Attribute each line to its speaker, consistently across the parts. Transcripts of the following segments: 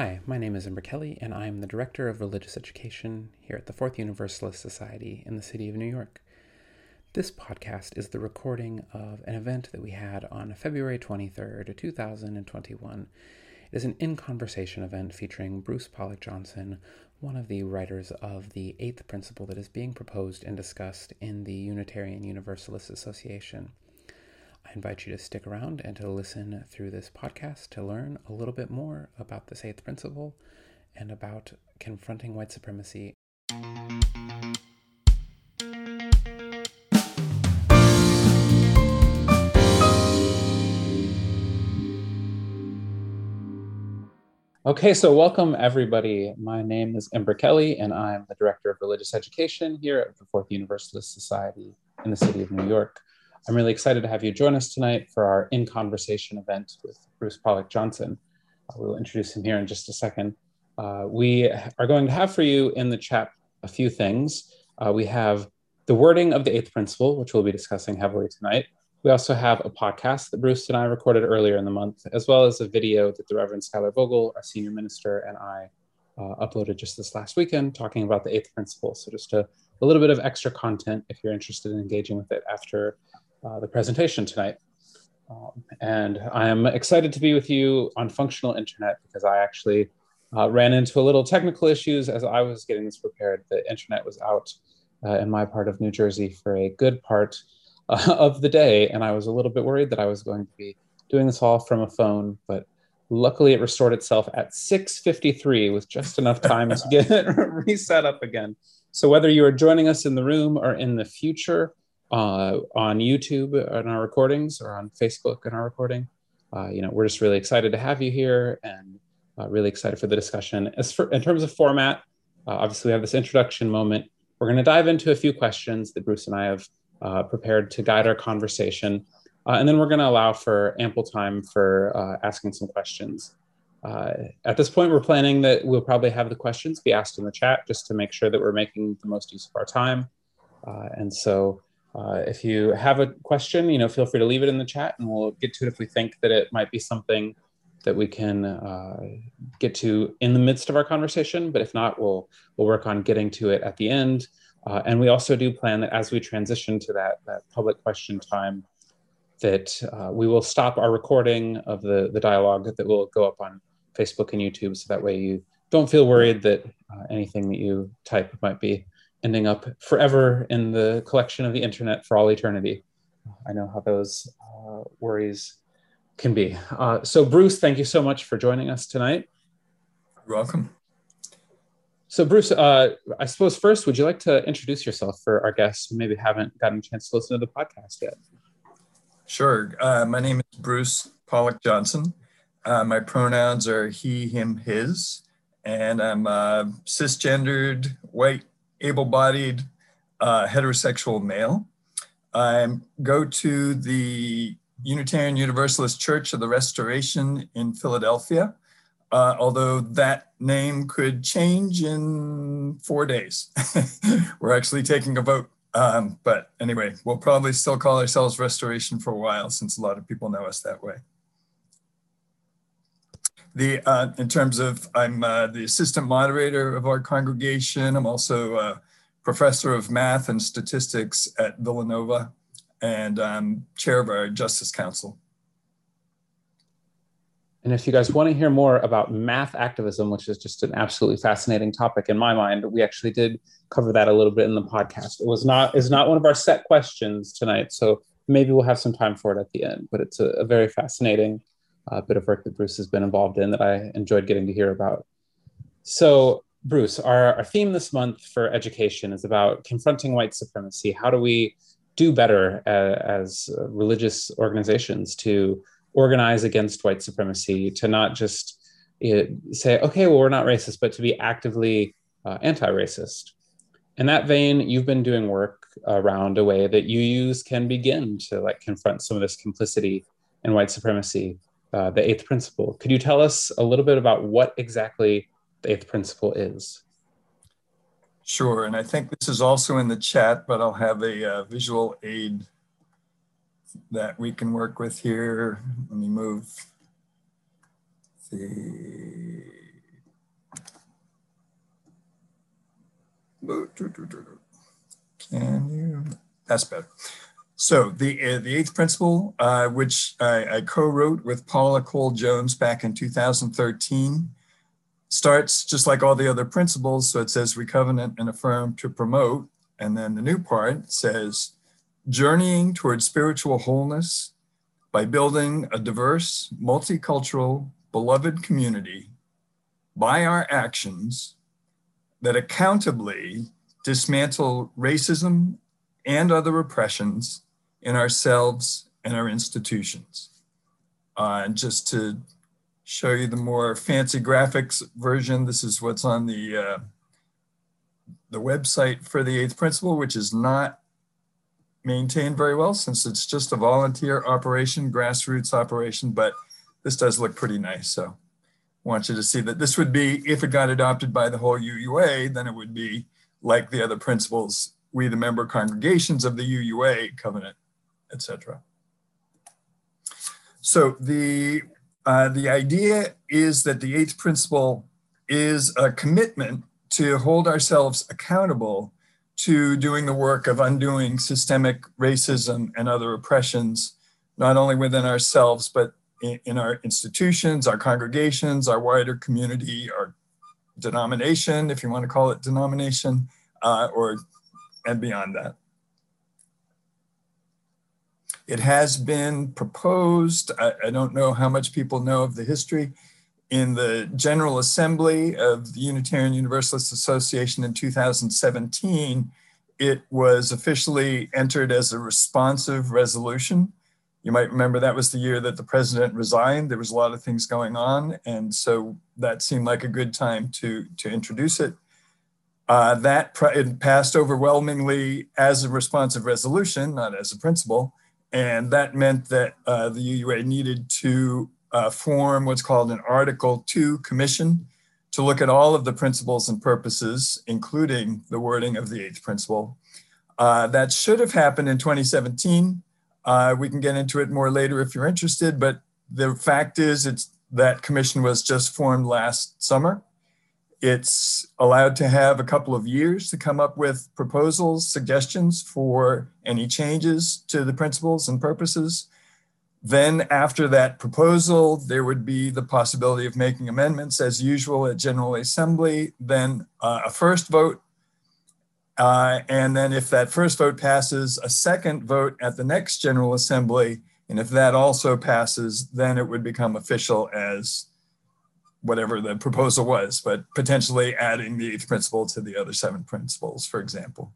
Speaker 1: Hi, my name is Ember Kelly, and I am the Director of Religious Education here at the Fourth Universalist Society in the city of New York. This podcast is the recording of an event that we had on February 23rd, 2021. It is an in conversation event featuring Bruce Pollack Johnson, one of the writers of the eighth principle that is being proposed and discussed in the Unitarian Universalist Association. I invite you to stick around and to listen through this podcast to learn a little bit more about this eighth principle and about confronting white supremacy. Okay, so welcome everybody. My name is Ember Kelly, and I'm the Director of Religious Education here at the Fourth Universalist Society in the city of New York. I'm really excited to have you join us tonight for our In Conversation event with Bruce Pollack Johnson. Uh, we'll introduce him here in just a second. Uh, we are going to have for you in the chat a few things. Uh, we have the wording of the eighth principle, which we'll be discussing heavily tonight. We also have a podcast that Bruce and I recorded earlier in the month, as well as a video that the Reverend Schuyler Vogel, our senior minister, and I uh, uploaded just this last weekend talking about the eighth principle. So, just a, a little bit of extra content if you're interested in engaging with it after the presentation tonight. Um, and I am excited to be with you on functional internet because I actually uh, ran into a little technical issues as I was getting this prepared. The internet was out uh, in my part of New Jersey for a good part uh, of the day, and I was a little bit worried that I was going to be doing this all from a phone, but luckily it restored itself at 6.53 with just enough time to get it reset up again. So whether you are joining us in the room or in the future, uh, on YouTube in our recordings or on Facebook in our recording. Uh, you know, we're just really excited to have you here and uh, really excited for the discussion. As for in terms of format, uh, obviously we have this introduction moment. We're going to dive into a few questions that Bruce and I have uh, prepared to guide our conversation, uh, and then we're going to allow for ample time for asking some questions. at this point, we're planning that we'll probably have the questions be asked in the chat just to make sure that we're making the most use of our time. and so uh, if you have a question, you know, feel free to leave it in the chat, and we'll get to it if we think that it might be something that we can uh, get to in the midst of our conversation. But if not, we'll we'll work on getting to it at the end. Uh, and we also do plan that as we transition to that that public question time, that uh, we will stop our recording of the the dialogue that will go up on Facebook and YouTube, so that way you don't feel worried that uh, anything that you type might be ending up forever in the collection of the internet for all eternity. I know how those uh, worries can be. Uh, so, Bruce, thank you so much for joining us tonight.
Speaker 2: You're welcome.
Speaker 1: So, Bruce, uh, I suppose first, would you like to introduce yourself for our guests who maybe haven't gotten a chance to listen to the podcast yet?
Speaker 2: Sure. Uh, my name is Bruce Pollack Johnson. Uh, my pronouns are he, him, his, and I'm a cisgendered white able bodied uh, heterosexual male. I go to the Unitarian Universalist Church of the Restoration in Philadelphia, uh, although that name could change in four days. We're actually taking a vote. Um, but anyway, we'll probably still call ourselves Restoration for a while since a lot of people know us that way. The uh, in terms of I'm uh, the assistant moderator of our congregation. I'm also a professor of math and statistics at Villanova and I'm chair of our Justice Council.
Speaker 1: And if you guys want to hear more about math activism, which is just an absolutely fascinating topic in my mind, we actually did cover that a little bit in the podcast. It was not is not one of our set questions tonight, so maybe we'll have some time for it at the end. But it's a, a very fascinating uh, bit of work that Bruce has been involved in that I enjoyed getting to hear about. So, Bruce, our, our theme this month for education is about confronting white supremacy. How do we do better uh, as religious organizations to organize against white supremacy, to not just uh, say, okay, well, we're not racist, but to be actively uh, anti racist? In that vein, you've been doing work around a way that you use can begin to like confront some of this complicity in white supremacy uh, the eighth principle. Could you tell us a little bit about what exactly the eighth principle is?
Speaker 2: Sure, and I think this is also in the chat, but I'll have a uh, visual aid that we can work with here. Let me move the can you that's better so the uh, the eighth principle, uh, which I, I, co-wrote with Paula Cole Jones back in 2013, starts just like all the other principles. So it says we covenant and affirm to promote, and then the new part says journeying towards spiritual wholeness by building a diverse, multicultural, beloved community by our actions that accountably dismantle racism and other oppressions in ourselves and our institutions. Uh, and just to show you the more fancy graphics version, this is what's on the, uh, the website for the eighth principle, which is not maintained very well since it's just a volunteer operation, grassroots operation, but this does look pretty nice. So want you to see that this would be, if it got adopted by the whole UUA, then it would be like the other principles, we the member congregations of the UUA covenant, etc. So the, uh, the idea is that the eighth principle is a commitment to hold ourselves accountable to doing the work of undoing systemic racism and other oppressions, not only within ourselves, but in, our institutions, our congregations, our wider community, our denomination, if you want to call it denomination, uh, or and beyond that. It has been proposed, I, I, don't know how much people know of the history, in the General Assembly of the Unitarian Universalist Association in 2017, it was officially entered as a responsive resolution. You might remember that was the year that the president resigned. There was a lot of things going on. And so that seemed like a good time to, to introduce it. Uh, that it passed overwhelmingly as a responsive resolution, not as a principle. And that meant that uh, the UUA needed to uh, form what's called an Article 2 commission to look at all of the principles and purposes, including the wording of the eighth principle. Uh, that should have happened in 2017. Uh, we can get into it more later if you're interested, but the fact is it's that commission was just formed last summer. It's allowed to have a couple of years to come up with proposals, suggestions for any changes to the principles and purposes. Then, after that proposal, there would be the possibility of making amendments as usual at General Assembly, then uh, a first vote. Uh, and then, if that first vote passes, a second vote at the next General Assembly. And if that also passes, then it would become official as whatever the proposal was, but potentially adding the eighth principle to the other seven principles, for example.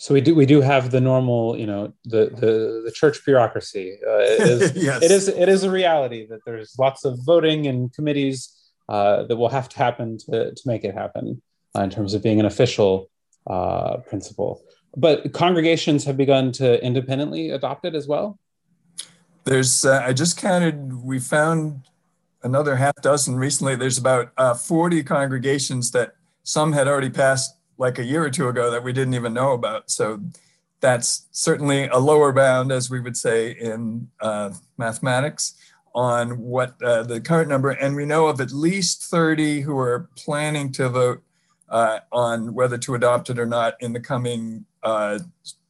Speaker 1: So we do we do have the normal, you know, the the, the church bureaucracy. Uh, it, is, yes. it is it is a reality that there's lots of voting and committees uh, that will have to happen to to make it happen uh, in terms of being an official uh, principle. But congregations have begun to independently adopt it as well.
Speaker 2: There's uh, I just counted. We found another half dozen recently. There's about uh, 40 congregations that some had already passed like a year or two ago that we didn't even know about. So that's certainly a lower bound, as we would say in uh, mathematics, on what uh, the current number. And we know of at least 30 who are planning to vote uh, on whether to adopt it or not in the coming uh,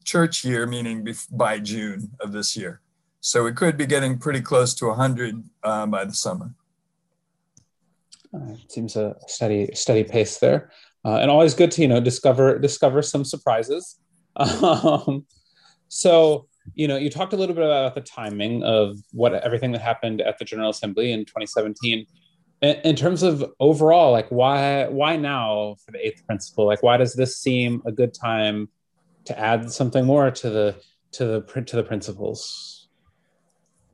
Speaker 2: church year, meaning by June of this year. So we could be getting pretty close to 100 uh, by the summer.
Speaker 1: Uh, seems a steady, steady pace there uh, and always good to you know discover discover some surprises. Um, so you know you talked a little bit about the timing of what everything that happened at the General Assembly in 2017. In, in terms of overall, like why why now for the eighth principle? Like why does this seem a good time to add something more to the to the to the principles?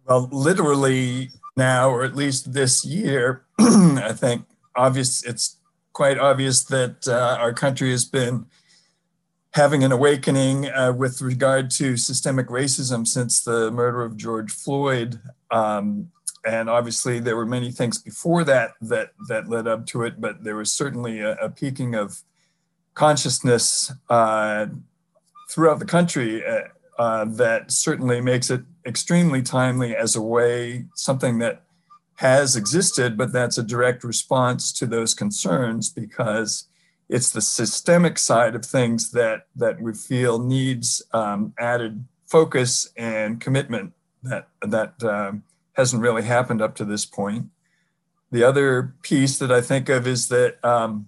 Speaker 2: Well, literally now, or at least this year, I think obvious it's quite obvious that uh, our country has been having an awakening uh, with regard to systemic racism since the murder of George Floyd. Um, and obviously, there were many things before that that that led up to it, but there was certainly a, a peaking of consciousness uh, throughout the country uh, uh, that certainly makes it extremely timely as a way, something that has existed, but that's a direct response to those concerns because it's the systemic side of things that that we feel needs um, added focus and commitment that that um, hasn't really happened up to this point. The other piece that I think of is that um,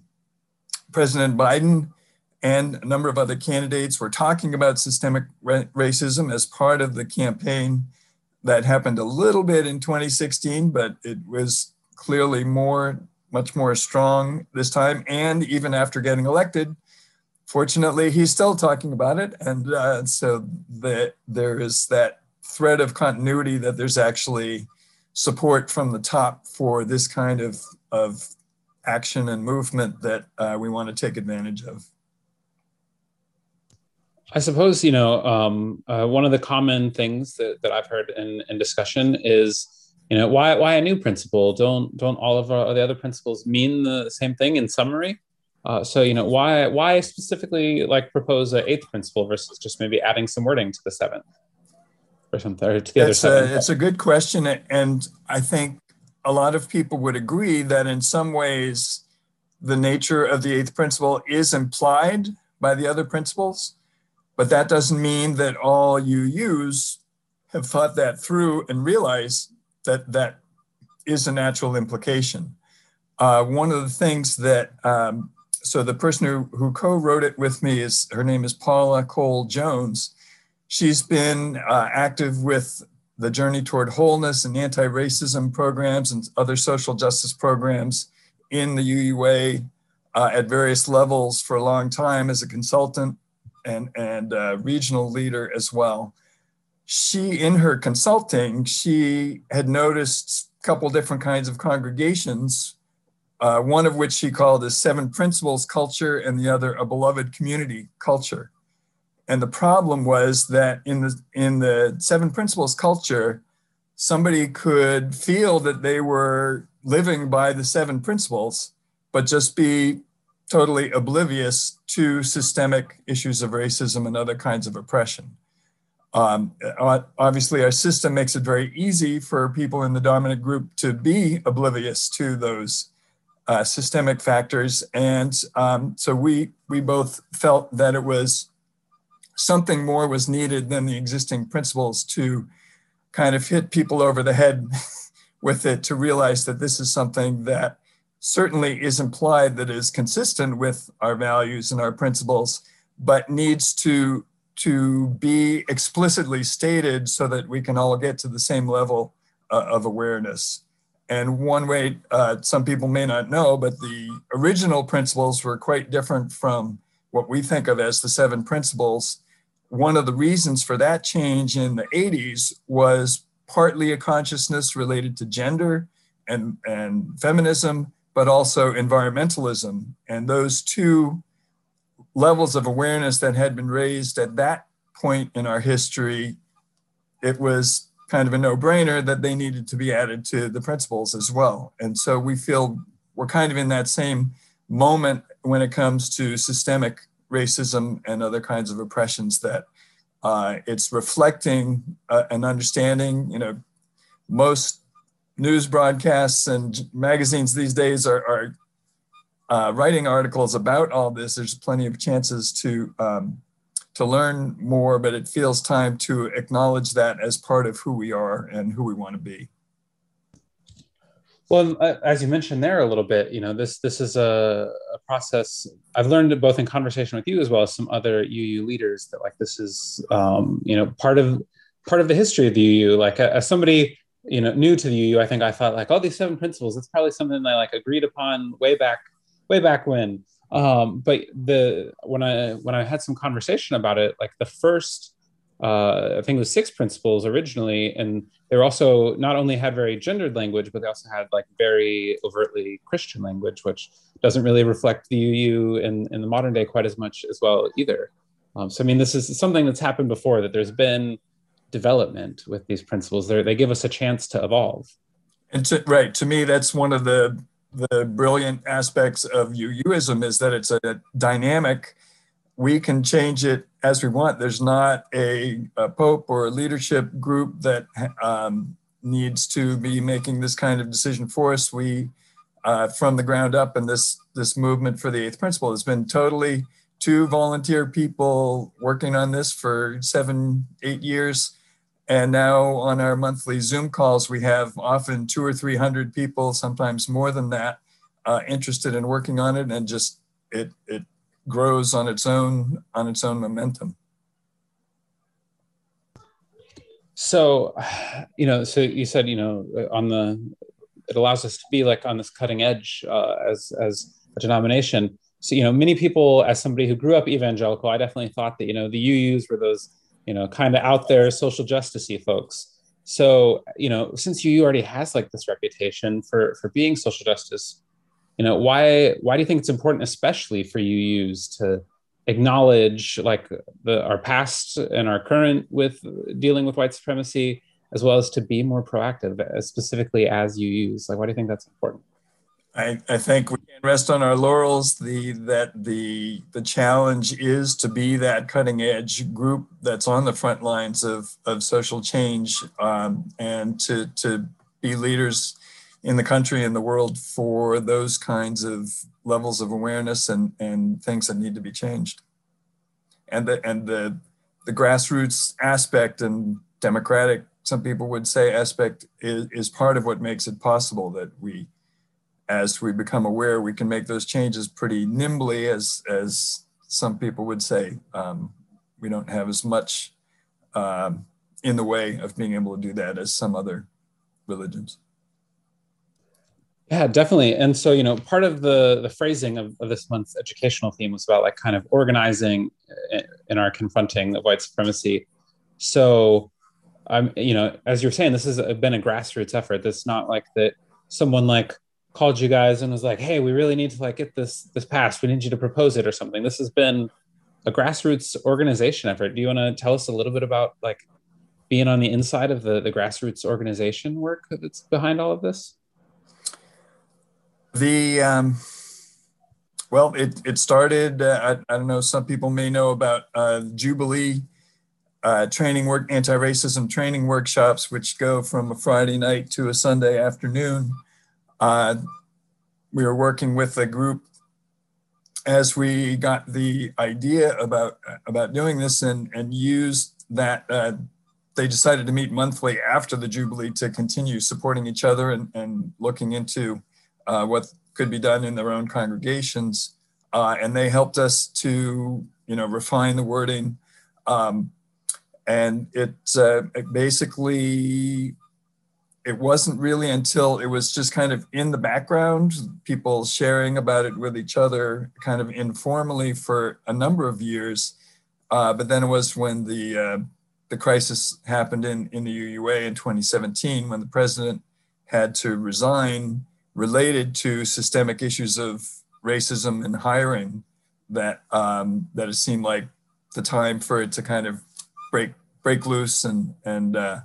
Speaker 2: President Biden and a number of other candidates were talking about systemic racism as part of the campaign that happened a little bit in 2016, but it was clearly more much more strong this time. And even after getting elected, fortunately, he's still talking about it. And uh, so the, there is that thread of continuity that there's actually support from the top for this kind of, of action and movement that uh, we want to take advantage of.
Speaker 1: I suppose you know um, uh, one of the common things that, that I've heard in, in discussion is you know why why a new principle don't don't all of our, the other principles mean the same thing in summary? Uh, so you know why why specifically like propose an eighth principle versus just maybe adding some wording to the seventh? Or something or to the
Speaker 2: it's other seven it's a good question and i think a lot of people would agree that in some ways the nature of the eighth principle is implied by the other principles but that doesn't mean that all UUs have thought that through and realize that that is a natural implication. Uh, one of the things that, um, so the person who, who co-wrote it with me is, her name is Paula Cole Jones. She's been uh, active with the Journey Toward Wholeness and anti-racism programs and other social justice programs in the UUA uh, at various levels for a long time as a consultant and, and uh, regional leader as well. She in her consulting she had noticed a couple different kinds of congregations uh, one of which she called a seven principles culture and the other a beloved community culture. And the problem was that in the in the seven principles culture somebody could feel that they were living by the seven principles but just be totally oblivious to systemic issues of racism and other kinds of oppression um, obviously, our system makes it very easy for people in the dominant group to be oblivious to those uh, systemic factors. And um, so we, we both felt that it was something more was needed than the existing principles to kind of hit people over the head with it to realize that this is something that certainly is implied that is consistent with our values and our principles, but needs to to be explicitly stated so that we can all get to the same level uh, of awareness. And one way, uh, some people may not know, but the original principles were quite different from what we think of as the seven principles. One of the reasons for that change in the 80s was partly a consciousness related to gender and, and feminism, but also environmentalism. And those two levels of awareness that had been raised at that point in our history, it was kind of a no brainer that they needed to be added to the principles as well. And so we feel we're kind of in that same moment when it comes to systemic racism and other kinds of oppressions that uh, it's reflecting uh, an understanding, you know, most news broadcasts and magazines these days are, are uh, writing articles about all this, there's plenty of chances to um, to learn more, but it feels time to acknowledge that as part of who we are and who we want to be.
Speaker 1: Well, uh, as you mentioned there a little bit, you know, this this is a, a, process. I've learned both in conversation with you as well as some other UU leaders that like this is, um, you know, part of part of the history of the UU. Like as somebody you know new to the UU, I think I thought like all these seven principles. It's probably something I like agreed upon way back way back when. Um, but the when I when I had some conversation about it, like the first uh, I think it was six principles originally, and they were also not only had very gendered language, but they also had like very overtly Christian language, which doesn't really reflect the UU in, in the modern day quite as much as well either. Um, so I mean, this is something that's happened before that there's been development with these principles. They're, they give us a chance to evolve.
Speaker 2: And to, right to me, that's one of the the brilliant aspects of UUism is that it's a dynamic. We can change it as we want. There's not a, a pope or a leadership group that um, needs to be making this kind of decision for us. We, uh, from the ground up, and this this movement for the eighth principle has been totally two volunteer people working on this for seven, eight years. And now on our monthly Zoom calls, we have often two or 300 people, sometimes more than that, uh, interested in working on it. And just it, it grows on its own, on its own momentum.
Speaker 1: So, you know, so you said, you know, on the, it allows us to be like on this cutting edge uh, as, as a denomination. So, you know, many people, as somebody who grew up evangelical, I definitely thought that, you know, the UUs were those, you know, kind of out there social justicey folks. So, you know, since UU already has like this reputation for, for being social justice, you know, why, why do you think it's important, especially for UUs to, acknowledge like the, our past and our current with dealing with white supremacy, as well as to be more proactive, specifically as UUs. Like, why do you think that's important?
Speaker 2: I, I think we can rest on our laurels. The that the the challenge is to be that cutting edge group that's on the front lines of of social change, um, and to to be leaders in the country and the world for those kinds of levels of awareness and, and things that need to be changed. And the, and the, the grassroots aspect and democratic, some people would say aspect is, is part of what makes it possible that we, as we become aware, we can make those changes pretty nimbly as, as some people would say. Um, we don't have as much um, in the way of being able to do that as some other religions.
Speaker 1: Yeah, definitely. And so, you know, part of the the phrasing of, of this month's educational theme was about like kind of organizing in our confronting of white supremacy. So, I'm, you know, as you're saying, this has been a grassroots effort. That's not like that someone like called you guys and was like, "Hey, we really need to like get this this passed. We need you to propose it or something." This has been a grassroots organization effort. Do you want to tell us a little bit about like being on the inside of the the grassroots organization work that's behind all of this?
Speaker 2: The um, well, it it started. Uh, I, I, don't know. Some people may know about uh, Jubilee uh, training work, anti-racism training workshops, which go from a Friday night to a Sunday afternoon. Uh, we were working with a group as we got the idea about about doing this and and used that. Uh, they decided to meet monthly after the Jubilee to continue supporting each other and, and looking into uh, what could be done in their own congregations. Uh, and they helped us to, you know, refine the wording. Um, and it, uh, it basically, it wasn't really until it was just kind of in the background, people sharing about it with each other, kind of informally for a number of years. Uh, but then it was when the uh, the crisis happened in in the UUA in 2017, when the president had to resign related to systemic issues of racism and hiring that um, that it seemed like the time for it to kind of break break loose and and uh,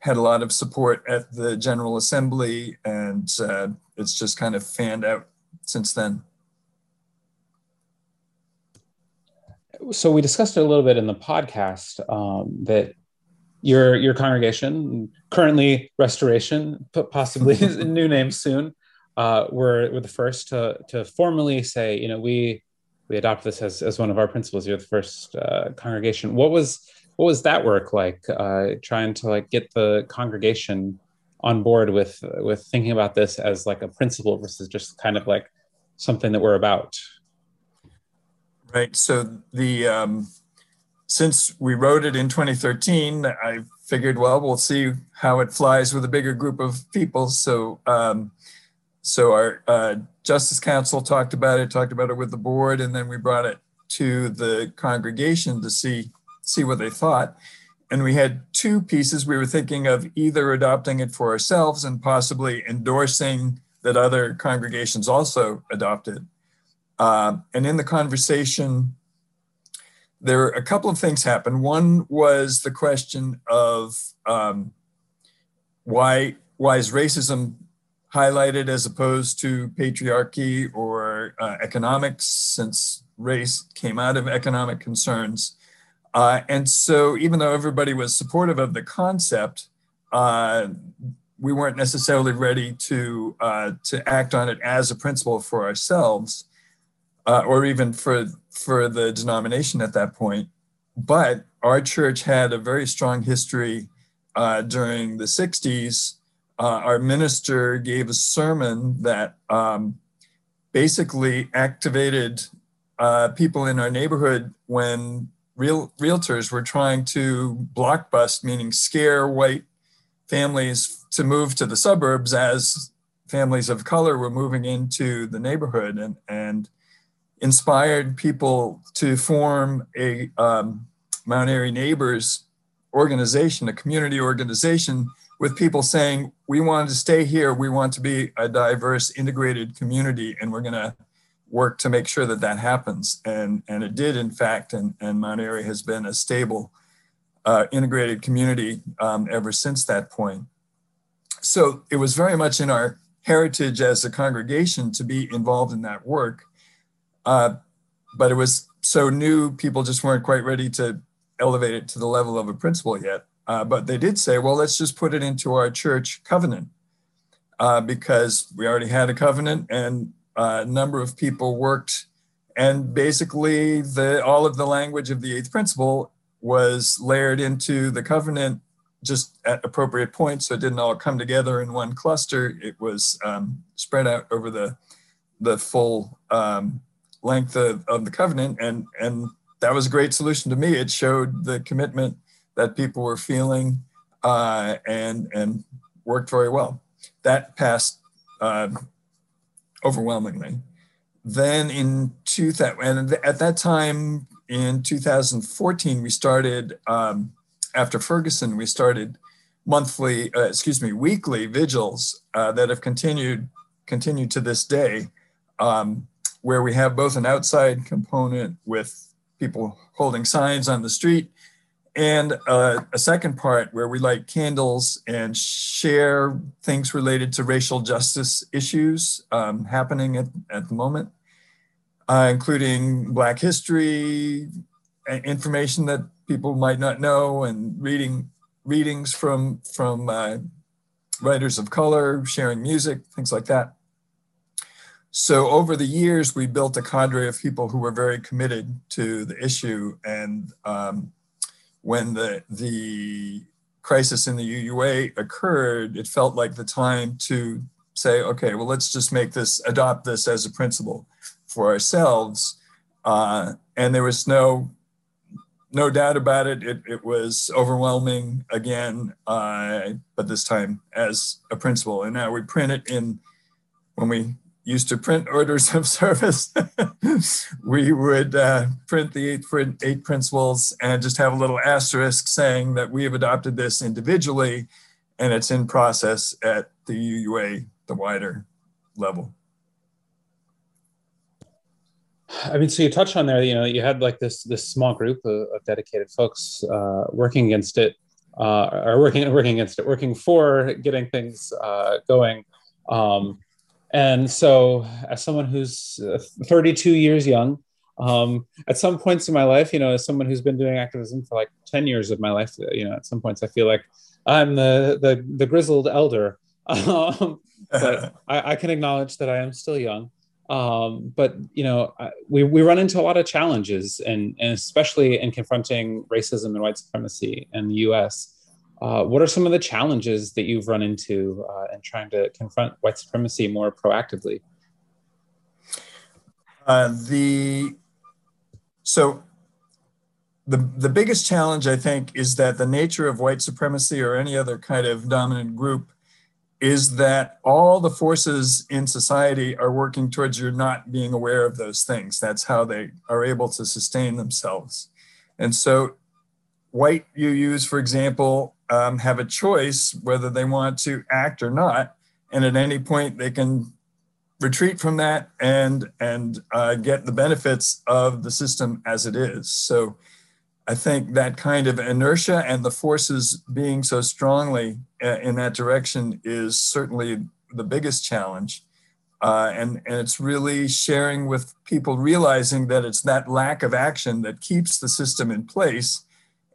Speaker 2: had a lot of support at the General Assembly and uh, it's just kind of fanned out since then.
Speaker 1: So we discussed it a little bit in the podcast um, that your your congregation currently restoration but possibly a new name soon uh, we're, we're the first to to formally say you know we we adopt this as, as one of our principles you're the first uh, congregation what was what was that work like uh, trying to like get the congregation on board with with thinking about this as like a principle versus just kind of like something that we're about
Speaker 2: right so the um since we wrote it in 2013, I figured, well, we'll see how it flies with a bigger group of people. So, um, so our uh, Justice Council talked about it, talked about it with the board, and then we brought it to the congregation to see see what they thought. And we had two pieces. We were thinking of either adopting it for ourselves and possibly endorsing that other congregations also adopt it. Um, and in the conversation, there a couple of things happened. One was the question of um, why why is racism highlighted as opposed to patriarchy or uh, economics, since race came out of economic concerns. Uh, and so, even though everybody was supportive of the concept, uh, we weren't necessarily ready to uh, to act on it as a principle for ourselves, uh, or even for for the denomination at that point. But our church had a very strong history uh, during the '60s. Uh, our minister gave a sermon that um, basically activated people in our neighborhood when real realtors were trying to blockbust, meaning scare white families to move to the suburbs as families of color were moving into the neighborhood and, and inspired people to form a um, Mount Airy Neighbors organization, a community organization with people saying, we want to stay here, we want to be a diverse, integrated community, and we're going to work to make sure that that happens. And, and it did, in fact, and, and Mount Airy has been a stable, uh, integrated community um, ever since that point. So it was very much in our heritage as a congregation to be involved in that work. Uh, but it was so new, people just weren't quite ready to elevate it to the level of a principle yet. Uh, but they did say, well, let's just put it into our church covenant uh, because we already had a covenant and a number of people worked. And basically, the, all of the language of the eighth principle was layered into the covenant just at appropriate points. So it didn't all come together in one cluster. It was um, spread out over the, the full um, length of, of the covenant. And, and that was a great solution to me. It showed the commitment that people were feeling uh, and, and worked very well. That passed uh, overwhelmingly. Then in 2000, and at that time in 2014, we started, um, after Ferguson, we started monthly, uh, excuse me, weekly vigils uh, that have continued continued to this day, um, where we have both an outside component with people holding signs on the street and uh, a second part where we light candles and share things related to racial justice issues um, happening at, at the moment, uh, including Black history, information that people might not know, and reading readings from from uh, writers of color, sharing music, things like that. So over the years, we built a cadre of people who were very committed to the issue and um, when the the crisis in the UUA occurred, it felt like the time to say, okay, well, let's just make this, adopt this as a principle for ourselves. Uh, and there was no no doubt about it. It, it was overwhelming again, uh, but this time as a principle. And now we print it in when we used to print orders of service, we would uh, print the eight, eight principles and just have a little asterisk saying that we have adopted this individually and it's in process at the UUA, the wider level.
Speaker 1: I mean, so you touched on there, you know, you had like this this small group of, of dedicated folks uh, working against it, uh, or working working against it, working for getting things uh, going. Um, and so, as someone who's uh, 32 years young, um, at some points in my life, you know, as someone who's been doing activism for like 10 years of my life, uh, you know, at some points I feel like I'm the the, the grizzled elder. Um, but I, I, can acknowledge that I am still young. Um, but you know, I, we we run into a lot of challenges, and and especially in confronting racism and white supremacy in the U.S. Uh, what are some of the challenges that you've run into uh, in trying to confront white supremacy more proactively?
Speaker 2: Uh, the so the the biggest challenge I think is that the nature of white supremacy or any other kind of dominant group is that all the forces in society are working towards your not being aware of those things. That's how they are able to sustain themselves. And so white UUs, for example, um, have a choice whether they want to act or not. And at any point, they can retreat from that and and uh, get the benefits of the system as it is. So I think that kind of inertia and the forces being so strongly uh, in that direction is certainly the biggest challenge. Uh, and, and it's really sharing with people realizing that it's that lack of action that keeps the system in place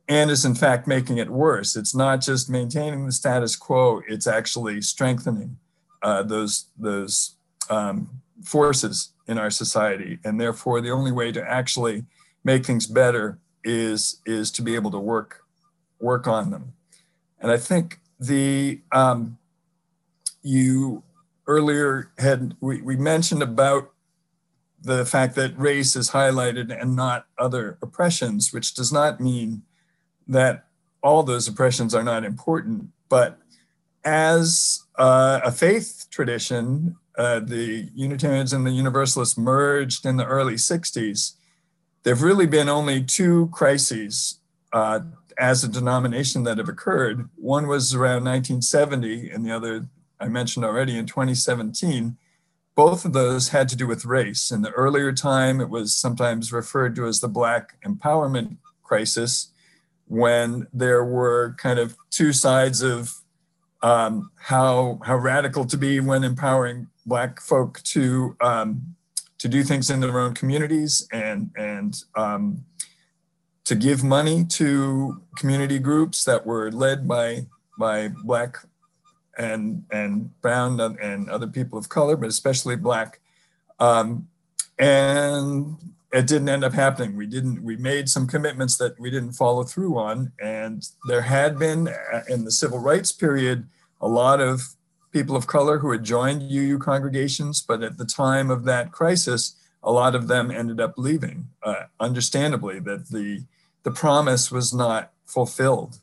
Speaker 2: and is in fact making it worse. It's not just maintaining the status quo, it's actually strengthening uh, those, those um, forces in our society. And therefore, the only way to actually make things better is, is to be able to work, work on them. And I think the, um, you earlier had, we, we mentioned about the fact that race is highlighted and not other oppressions, which does not mean that all those oppressions are not important. But as uh, a faith tradition, uh, the Unitarians and the Universalists merged in the early 60s. There have really been only two crises uh, as a denomination that have occurred. One was around 1970, and the other I mentioned already in 2017. Both of those had to do with race. In the earlier time, it was sometimes referred to as the Black empowerment crisis when there were kind of two sides of um, how how radical to be when empowering Black folk to um, to do things in their own communities and and um, to give money to community groups that were led by by Black and and brown and other people of color, but especially Black. Um, and it didn't end up happening. We didn't. We made some commitments that we didn't follow through on, and there had been uh, in the civil rights period a lot of people of color who had joined UU congregations, but at the time of that crisis, a lot of them ended up leaving. Uh, understandably, that the the promise was not fulfilled.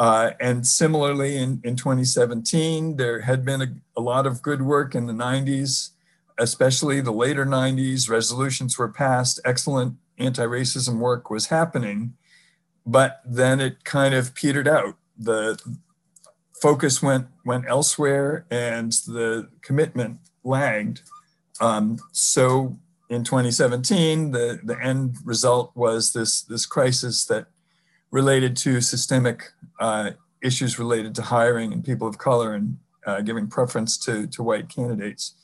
Speaker 2: Uh, and similarly, in, in 2017, there had been a, a lot of good work in the 90s especially the later 90s, resolutions were passed, excellent anti racism work was happening, but then it kind of petered out. The focus went, went elsewhere and the commitment lagged. Um, so in 2017, the, the end result was this, this crisis that related to systemic uh, issues related to hiring and people of color and uh, giving preference to, to white candidates.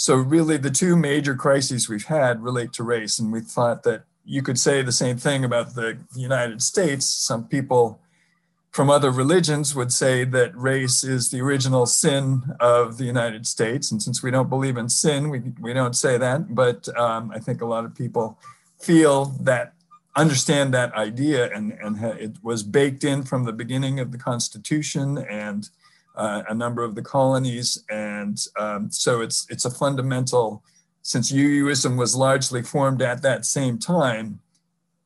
Speaker 2: So really the two major crises we've had relate to race. And we thought that you could say the same thing about the United States. Some people from other religions would say that race is the original sin of the United States. And since we don't believe in sin, we, we don't say that. But um, I think a lot of people feel that, understand that idea, and, and it was baked in from the beginning of the Constitution and uh, a number of the colonies. And um, so it's, it's a fundamental, since UUism was largely formed at that same time,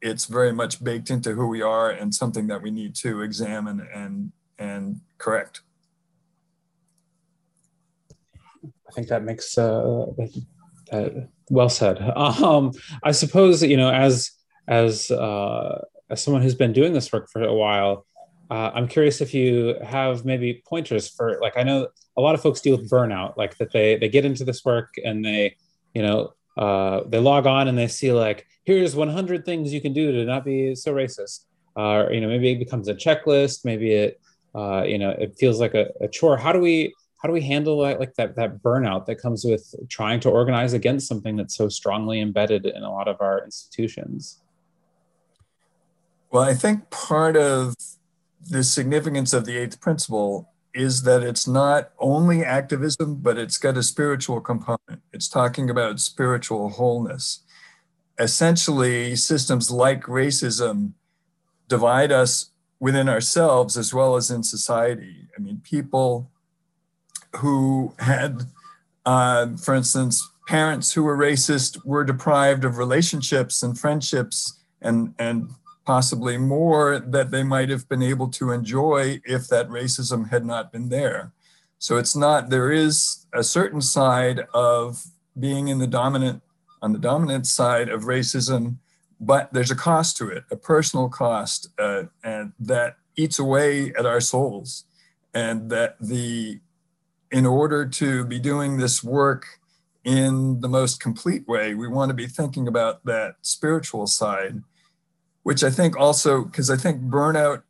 Speaker 2: it's very much baked into who we are and something that we need to examine and, and correct.
Speaker 1: I think that makes uh, that, well said. Um, I suppose you know, as as uh, as someone who's been doing this work for a while, uh, I'm curious if you have maybe pointers for like I know a lot of folks deal with burnout, like that they they get into this work and they you know uh, they log on and they see like here's 100 things you can do to not be so racist, uh, or you know maybe it becomes a checklist, maybe it uh, you know it feels like a, a chore. How do we how do we handle that like that that burnout that comes with trying to organize against something that's so strongly embedded in a lot of our institutions?
Speaker 2: Well, I think part of the significance of the eighth principle is that it's not only activism, but it's got a spiritual component. It's talking about spiritual wholeness. Essentially, systems like racism divide us within ourselves as well as in society. I mean, people who had, uh, for instance, parents who were racist were deprived of relationships and friendships and, and possibly more that they might have been able to enjoy if that racism had not been there. So it's not, there is a certain side of being in the dominant, on the dominant side of racism, but there's a cost to it, a personal cost, uh, and that eats away at our souls. And that the, in order to be doing this work in the most complete way, we want to be thinking about that spiritual side which I think also, because I think burnout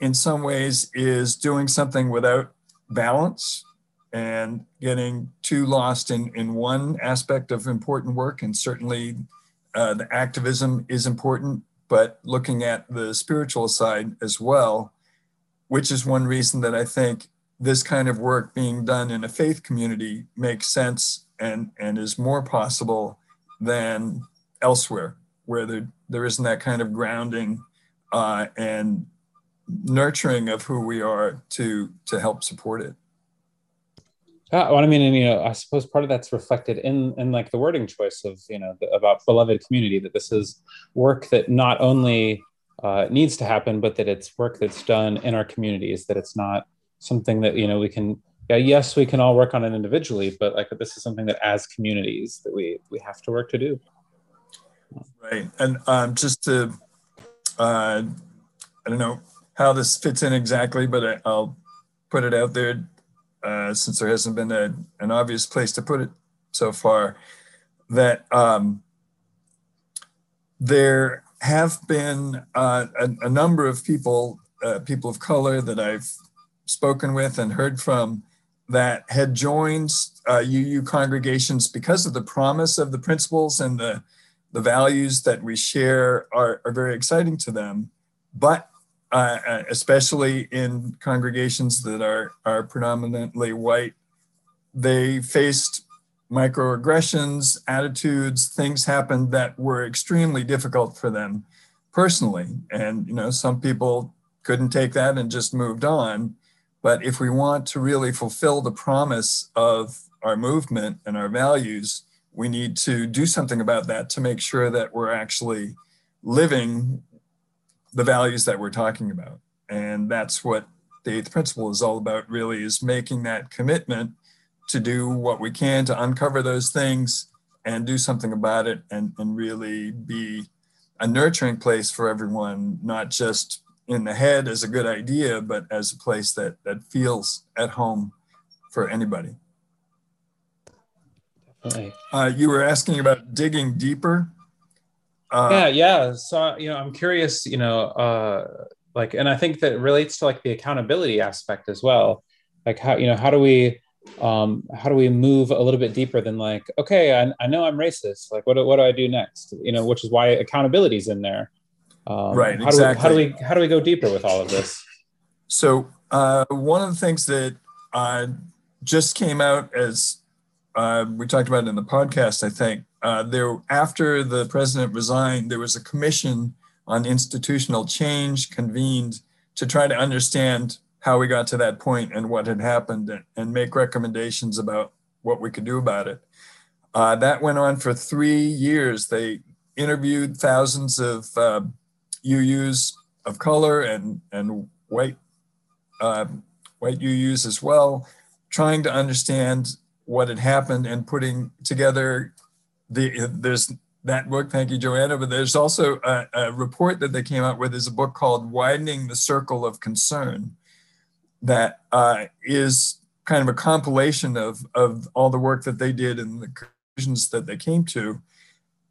Speaker 2: in some ways is doing something without balance and getting too lost in, in one aspect of important work. And certainly uh, the activism is important, but looking at the spiritual side as well, which is one reason that I think this kind of work being done in a faith community makes sense and, and is more possible than elsewhere, where there, there isn't that kind of grounding uh, and nurturing of who we are to to help support it.
Speaker 1: Yeah, well, I mean, and, you know, I suppose part of that's reflected in in like the wording choice of you know the, about beloved community that this is work that not only uh, needs to happen, but that it's work that's done in our communities. That it's not something that you know we can. Yeah, yes, we can all work on it individually, but like this is something that as communities that we we have to work to do.
Speaker 2: Right, and um, just to, uh, I don't know how this fits in exactly, but I, I'll put it out there uh, since there hasn't been a, an obvious place to put it so far, that um, there have been uh, a, a, number of people, uh, people of color that I've spoken with and heard from that had joined UU uh, congregations because of the promise of the principles and the, the values that we share are, are very exciting to them. But uh, uh, especially in congregations that are, are predominantly white, they faced microaggressions, attitudes, things happened that were extremely difficult for them personally. And, you know, some people couldn't take that and just moved on. But if we want to really fulfill the promise of our movement and our values, we need to do something about that to make sure that we're actually living the values that we're talking about. And that's what the eighth principle is all about, really, is making that commitment to do what we can to uncover those things and do something about it and, and really be a nurturing place for everyone, not just in the head as a good idea, but as a place that, that feels at home for anybody. Definitely. Uh, you were asking about digging deeper.
Speaker 1: Uh, yeah, yeah. So you know, I'm curious. You know, uh, like, and I think that relates to like the accountability aspect as well. Like, how you know, how do we, um, how do we move a little bit deeper than like, okay, I, I know I'm racist. Like, what do, what do I do next? You know, which is why accountability is in there.
Speaker 2: Um, right.
Speaker 1: How
Speaker 2: exactly.
Speaker 1: do we, how do we how do we go deeper with all of this?
Speaker 2: So uh, one of the things that uh, just came out as uh, we talked about it in the podcast, I think, uh, there after the president resigned, there was a commission on institutional change convened to try to understand how we got to that point and what had happened and, and make recommendations about what we could do about it. Uh, that went on for three years. They interviewed thousands of uh, UUs of color and and white uh, white UUs as well, trying to understand what had happened and putting together the there's that book. Thank you, Joanna. But there's also a, a report that they came out with. Is a book called "Widening the Circle of Concern," that uh, is kind of a compilation of of all the work that they did and the conclusions that they came to,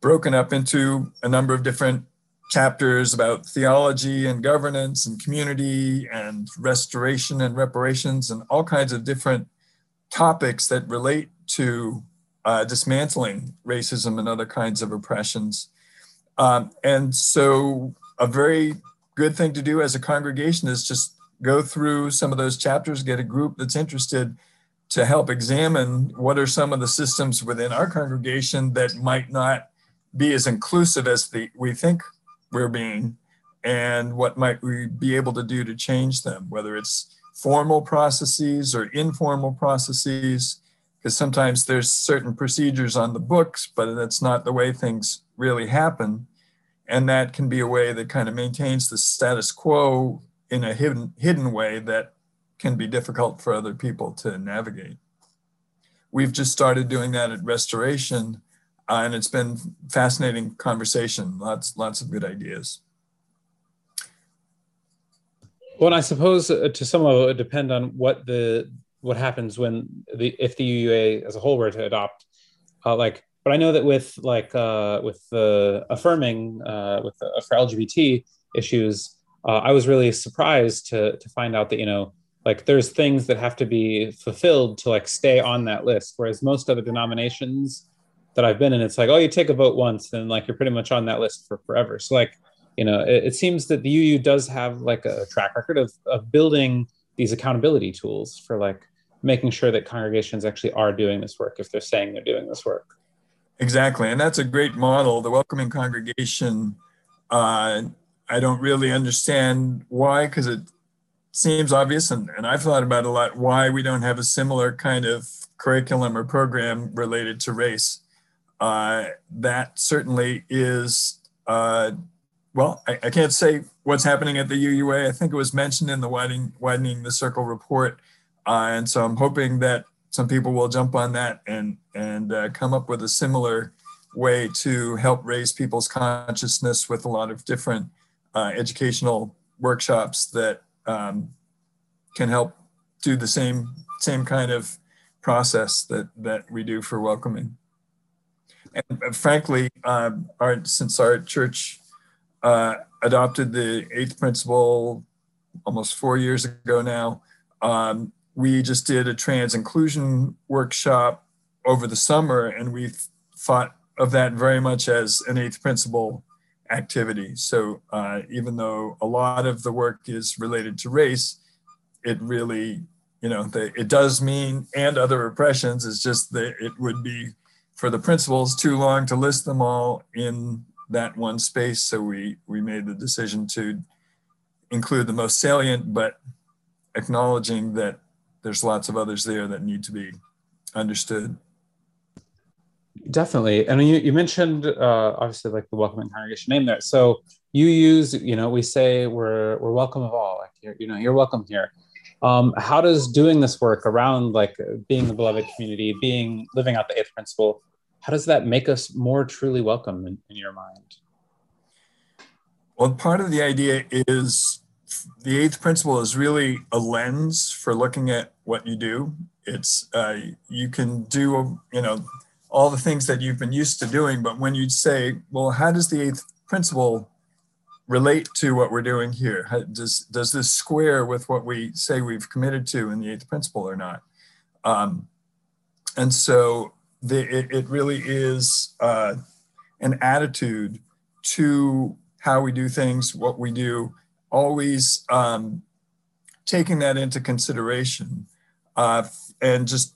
Speaker 2: broken up into a number of different chapters about theology and governance and community and restoration and reparations and all kinds of different topics that relate to uh, dismantling racism and other kinds of oppressions. Um, and so, a very good thing to do as a congregation is just go through some of those chapters, get a group that's interested to help examine what are some of the systems within our congregation that might not be as inclusive as the, we think we're being, and what might we be able to do to change them, whether it's formal processes or informal processes because sometimes there's certain procedures on the books, but that's not the way things really happen. And that can be a way that kind of maintains the status quo in a hidden, hidden way that can be difficult for other people to navigate. We've just started doing that at Restoration, uh, and it's been fascinating conversation. Lots, lots of good ideas.
Speaker 1: Well, I suppose uh, to some level it would depend on what the what happens when the if the UUA as a whole were to adopt uh, like but I know that with like uh, with the affirming uh, with the, for LGBT issues, uh, I was really surprised to to find out that you know like there's things that have to be fulfilled to like stay on that list, whereas most other denominations that I've been in, it's like oh you take a vote once and like you're pretty much on that list for forever. So like you know, it, it, seems that the UU does have like a track record of, of building these accountability tools for like making sure that congregations actually are doing this work if they're saying they're doing this work.
Speaker 2: Exactly. And that's a great model. The welcoming congregation, uh, I don't really understand why, because it seems obvious, and, and I've thought about a lot, why we don't have a similar kind of curriculum or program related to race. Uh, that certainly is, uh, well, I, I, can't say what's happening at the UUA. I think it was mentioned in the Widening, Widening the Circle report. Uh, and so I'm hoping that some people will jump on that and, and uh, come up with a similar way to help raise people's consciousness with a lot of different uh, educational workshops that um, can help do the same same kind of process that that we do for welcoming. And uh, frankly, um, our, since our church uh, adopted the eighth principle almost four years ago now, um, we just did a trans inclusion workshop over the summer, and we thought of that very much as an eighth principle activity. So uh, even though a lot of the work is related to race, it really, you know, the, it does mean and other oppressions. It's just that it would be for the principles too long to list them all in that one space. So we we made the decision to include the most salient, but acknowledging that there's lots of others there that need to be understood.
Speaker 1: Definitely. And you, you mentioned uh, obviously like the welcoming congregation name there. So you use, you know, we say we're we're welcome of all. Like you're, you know, you're welcome here. Um, how does doing this work around like being the beloved community, being living out the eighth principle, how does that make us more truly welcome in, in your mind?
Speaker 2: Well, part of the idea is the eighth principle is really a lens for looking at what you do. It's uh, you can do you know all the things that you've been used to doing. But when you say, well, how does the eighth principle relate to what we're doing here? How, does, does this square with what we say we've committed to in the eighth principle or not? Um, and so the, it, it really is uh, an attitude to how we do things, what we do, always um, taking that into consideration. Uh, and just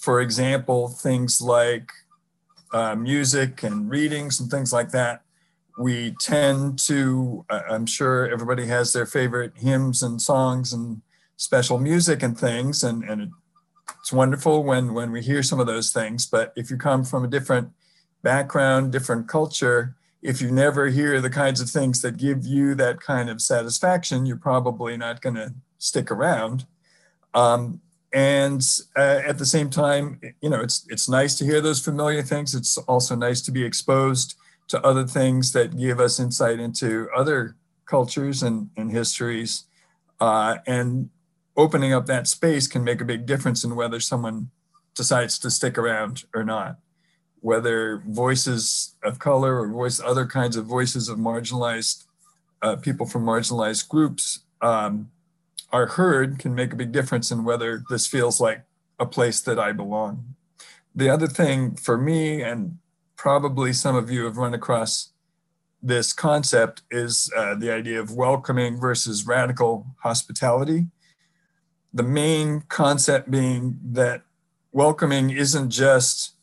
Speaker 2: for example, things like uh, music and readings and things like that, we tend to, I'm sure everybody has their favorite hymns and songs and special music and things. And, and it's wonderful when, when we hear some of those things. But if you come from a different background, different culture, if you never hear the kinds of things that give you that kind of satisfaction, you're probably not going to stick around. Um, and uh, at the same time you know it's it's nice to hear those familiar things it's also nice to be exposed to other things that give us insight into other cultures and, and histories uh, and opening up that space can make a big difference in whether someone decides to stick around or not whether voices of color or voice other kinds of voices of marginalized uh, people from marginalized groups um, are heard can make a big difference in whether this feels like a place that I belong. The other thing for me, and probably some of you have run across this concept, is uh, the idea of welcoming versus radical hospitality. The main concept being that welcoming isn't just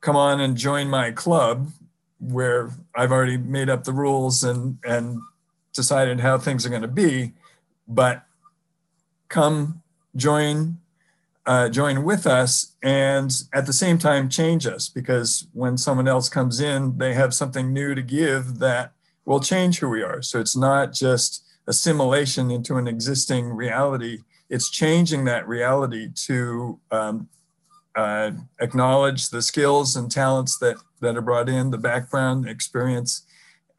Speaker 2: come on and join my club where I've already made up the rules and, and decided how things are going to be, but come join uh, join with us and at the same time change us because when someone else comes in they have something new to give that will change who we are. So it's not just assimilation into an existing reality it's changing that reality to um, uh, acknowledge the skills and talents that that are brought in the background experience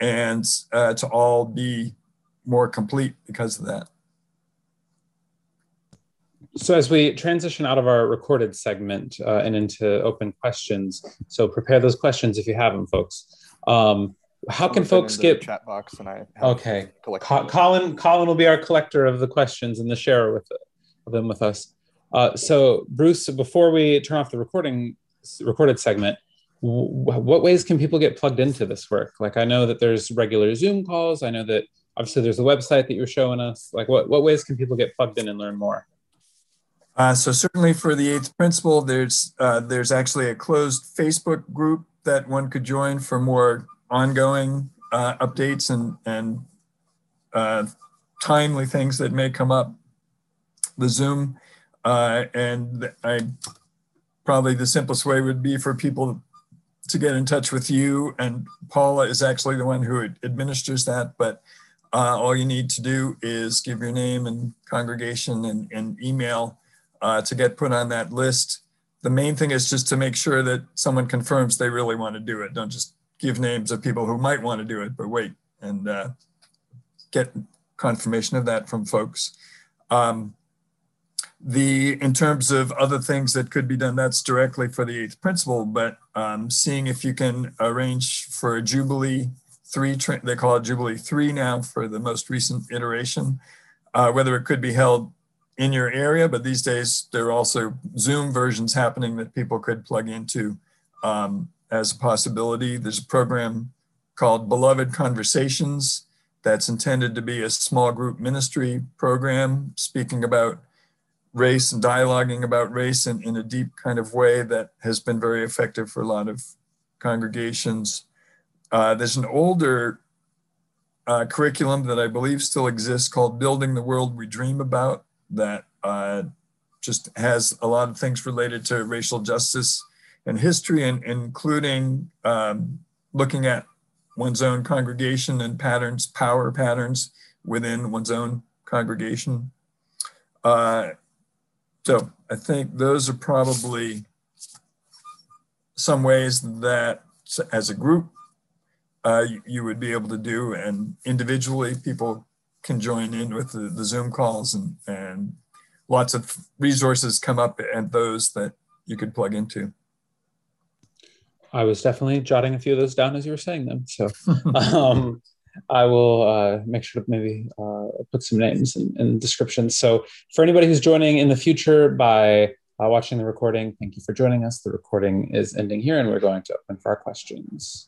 Speaker 2: and uh, to all be more complete because of that
Speaker 1: so as we transition out of our recorded segment uh, and into open questions, so prepare those questions if you have them, folks. Um, how can folks get
Speaker 3: chat box and I
Speaker 1: okay? Co- Colin, Colin will be our collector of the questions and the share with them with us. Uh, so Bruce, before we turn off the recording recorded segment, what ways can people get plugged into this work? Like I know that there's regular Zoom calls. I know that obviously there's a website that you're showing us. Like what, what ways can people get plugged in and learn more?
Speaker 2: Uh, so certainly for the eighth principle, there's uh, there's actually a closed Facebook group that one could join for more ongoing uh, updates and and uh, timely things that may come up. The Zoom uh, and I probably the simplest way would be for people to get in touch with you. And Paula is actually the one who administers that, but uh, all you need to do is give your name and congregation and, and email uh, to get put on that list. The main thing is just to make sure that someone confirms they really want to do it. Don't just give names of people who might want to do it, but wait and uh, get confirmation of that from folks. Um, the in terms of other things that could be done, that's directly for the eighth principle, but um, seeing if you can arrange for a Jubilee three, they call it Jubilee three now for the most recent iteration, uh, whether it could be held in your area, but these days there are also Zoom versions happening that people could plug into um, as a possibility. There's a program called Beloved Conversations that's intended to be a small group ministry program speaking about race and dialoguing about race in, in a deep kind of way that has been very effective for a lot of congregations. Uh, there's an older uh, curriculum that I believe still exists called Building the World We Dream About that uh, just has a lot of things related to racial justice and history, and including um, looking at one's own congregation and patterns, power patterns within one's own congregation. Uh, so I think those are probably some ways that as a group uh, you, you, would be able to do and individually people can join in with the, the Zoom calls and, and lots of resources come up and those that you could plug into.
Speaker 1: I was definitely jotting a few of those down as you were saying them. So um, I will uh, make sure to maybe uh, put some names in, in descriptions. So for anybody who's joining in the future by uh, watching the recording, thank you for joining us. The recording is ending here and we're going to open for our questions.